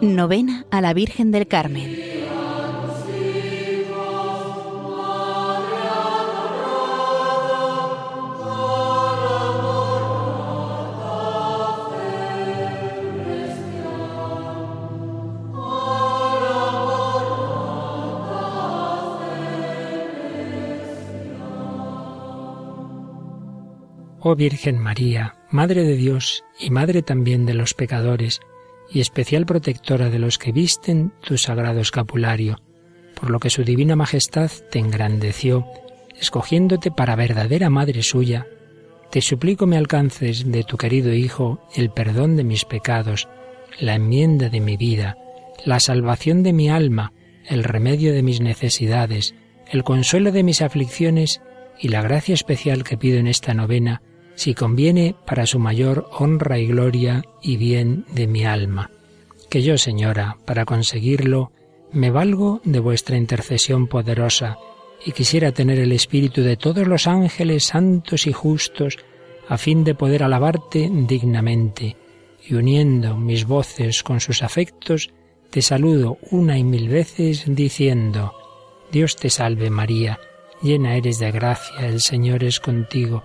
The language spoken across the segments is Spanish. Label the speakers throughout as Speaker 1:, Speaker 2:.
Speaker 1: Novena a la Virgen del Carmen.
Speaker 2: Oh Virgen María, Madre de Dios y Madre también de los pecadores, y especial protectora de los que visten tu sagrado escapulario, por lo que su divina majestad te engrandeció, escogiéndote para verdadera madre suya, te suplico me alcances de tu querido Hijo el perdón de mis pecados, la enmienda de mi vida, la salvación de mi alma, el remedio de mis necesidades, el consuelo de mis aflicciones y la gracia especial que pido en esta novena si conviene para su mayor honra y gloria y bien de mi alma. Que yo, Señora, para conseguirlo, me valgo de vuestra intercesión poderosa, y quisiera tener el espíritu de todos los ángeles santos y justos, a fin de poder alabarte dignamente, y uniendo mis voces con sus afectos, te saludo una y mil veces diciendo, Dios te salve María, llena eres de gracia, el Señor es contigo,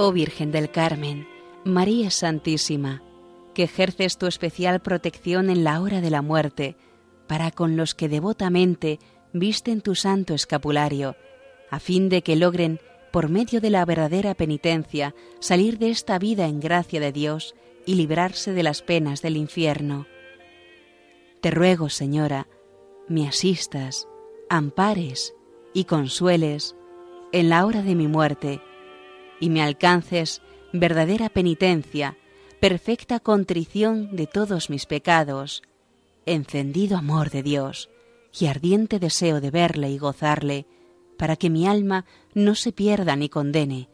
Speaker 1: Oh Virgen del Carmen, María Santísima, que ejerces tu especial protección en la hora de la muerte, para con los que devotamente visten tu santo escapulario, a fin de que logren, por medio de la verdadera penitencia, salir de esta vida en gracia de Dios y librarse de las penas del infierno. Te ruego, Señora, me asistas, ampares y consueles en la hora de mi muerte, y me alcances verdadera penitencia, perfecta contrición de todos mis pecados, encendido amor de Dios y ardiente deseo de verle y gozarle, para que mi alma no se pierda ni condene,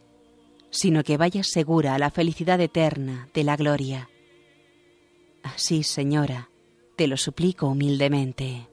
Speaker 1: sino que vaya segura a la felicidad eterna de la gloria. Así, Señora, te lo suplico humildemente.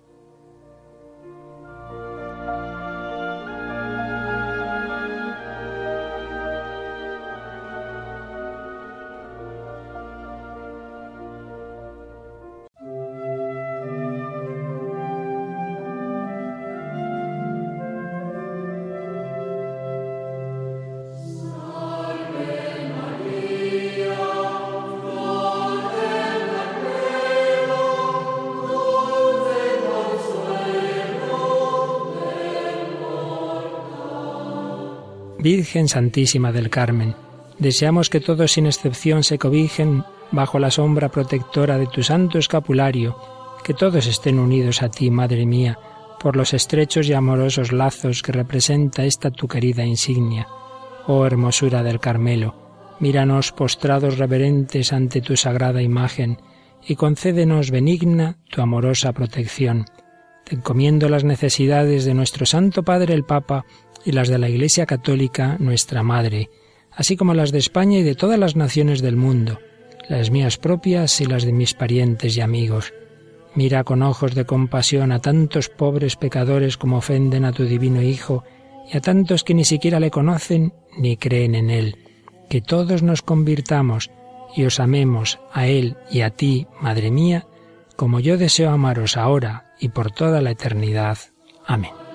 Speaker 2: Virgen Santísima del Carmen, deseamos que todos sin excepción se cobijen bajo la sombra protectora de tu santo escapulario, que todos estén unidos a ti, Madre mía, por los estrechos y amorosos lazos que representa esta tu querida insignia. Oh hermosura del Carmelo, míranos postrados reverentes ante tu sagrada imagen, y concédenos benigna tu amorosa protección. te encomiendo las necesidades de nuestro Santo Padre el Papa y las de la Iglesia Católica, nuestra Madre, así como las de España y de todas las naciones del mundo, las mías propias y las de mis parientes y amigos. Mira con ojos de compasión a tantos pobres pecadores como ofenden a tu divino Hijo y a tantos que ni siquiera le conocen ni creen en Él. Que todos nos convirtamos y os amemos a Él y a ti, Madre mía, como yo deseo amaros ahora y por toda la eternidad. Amén.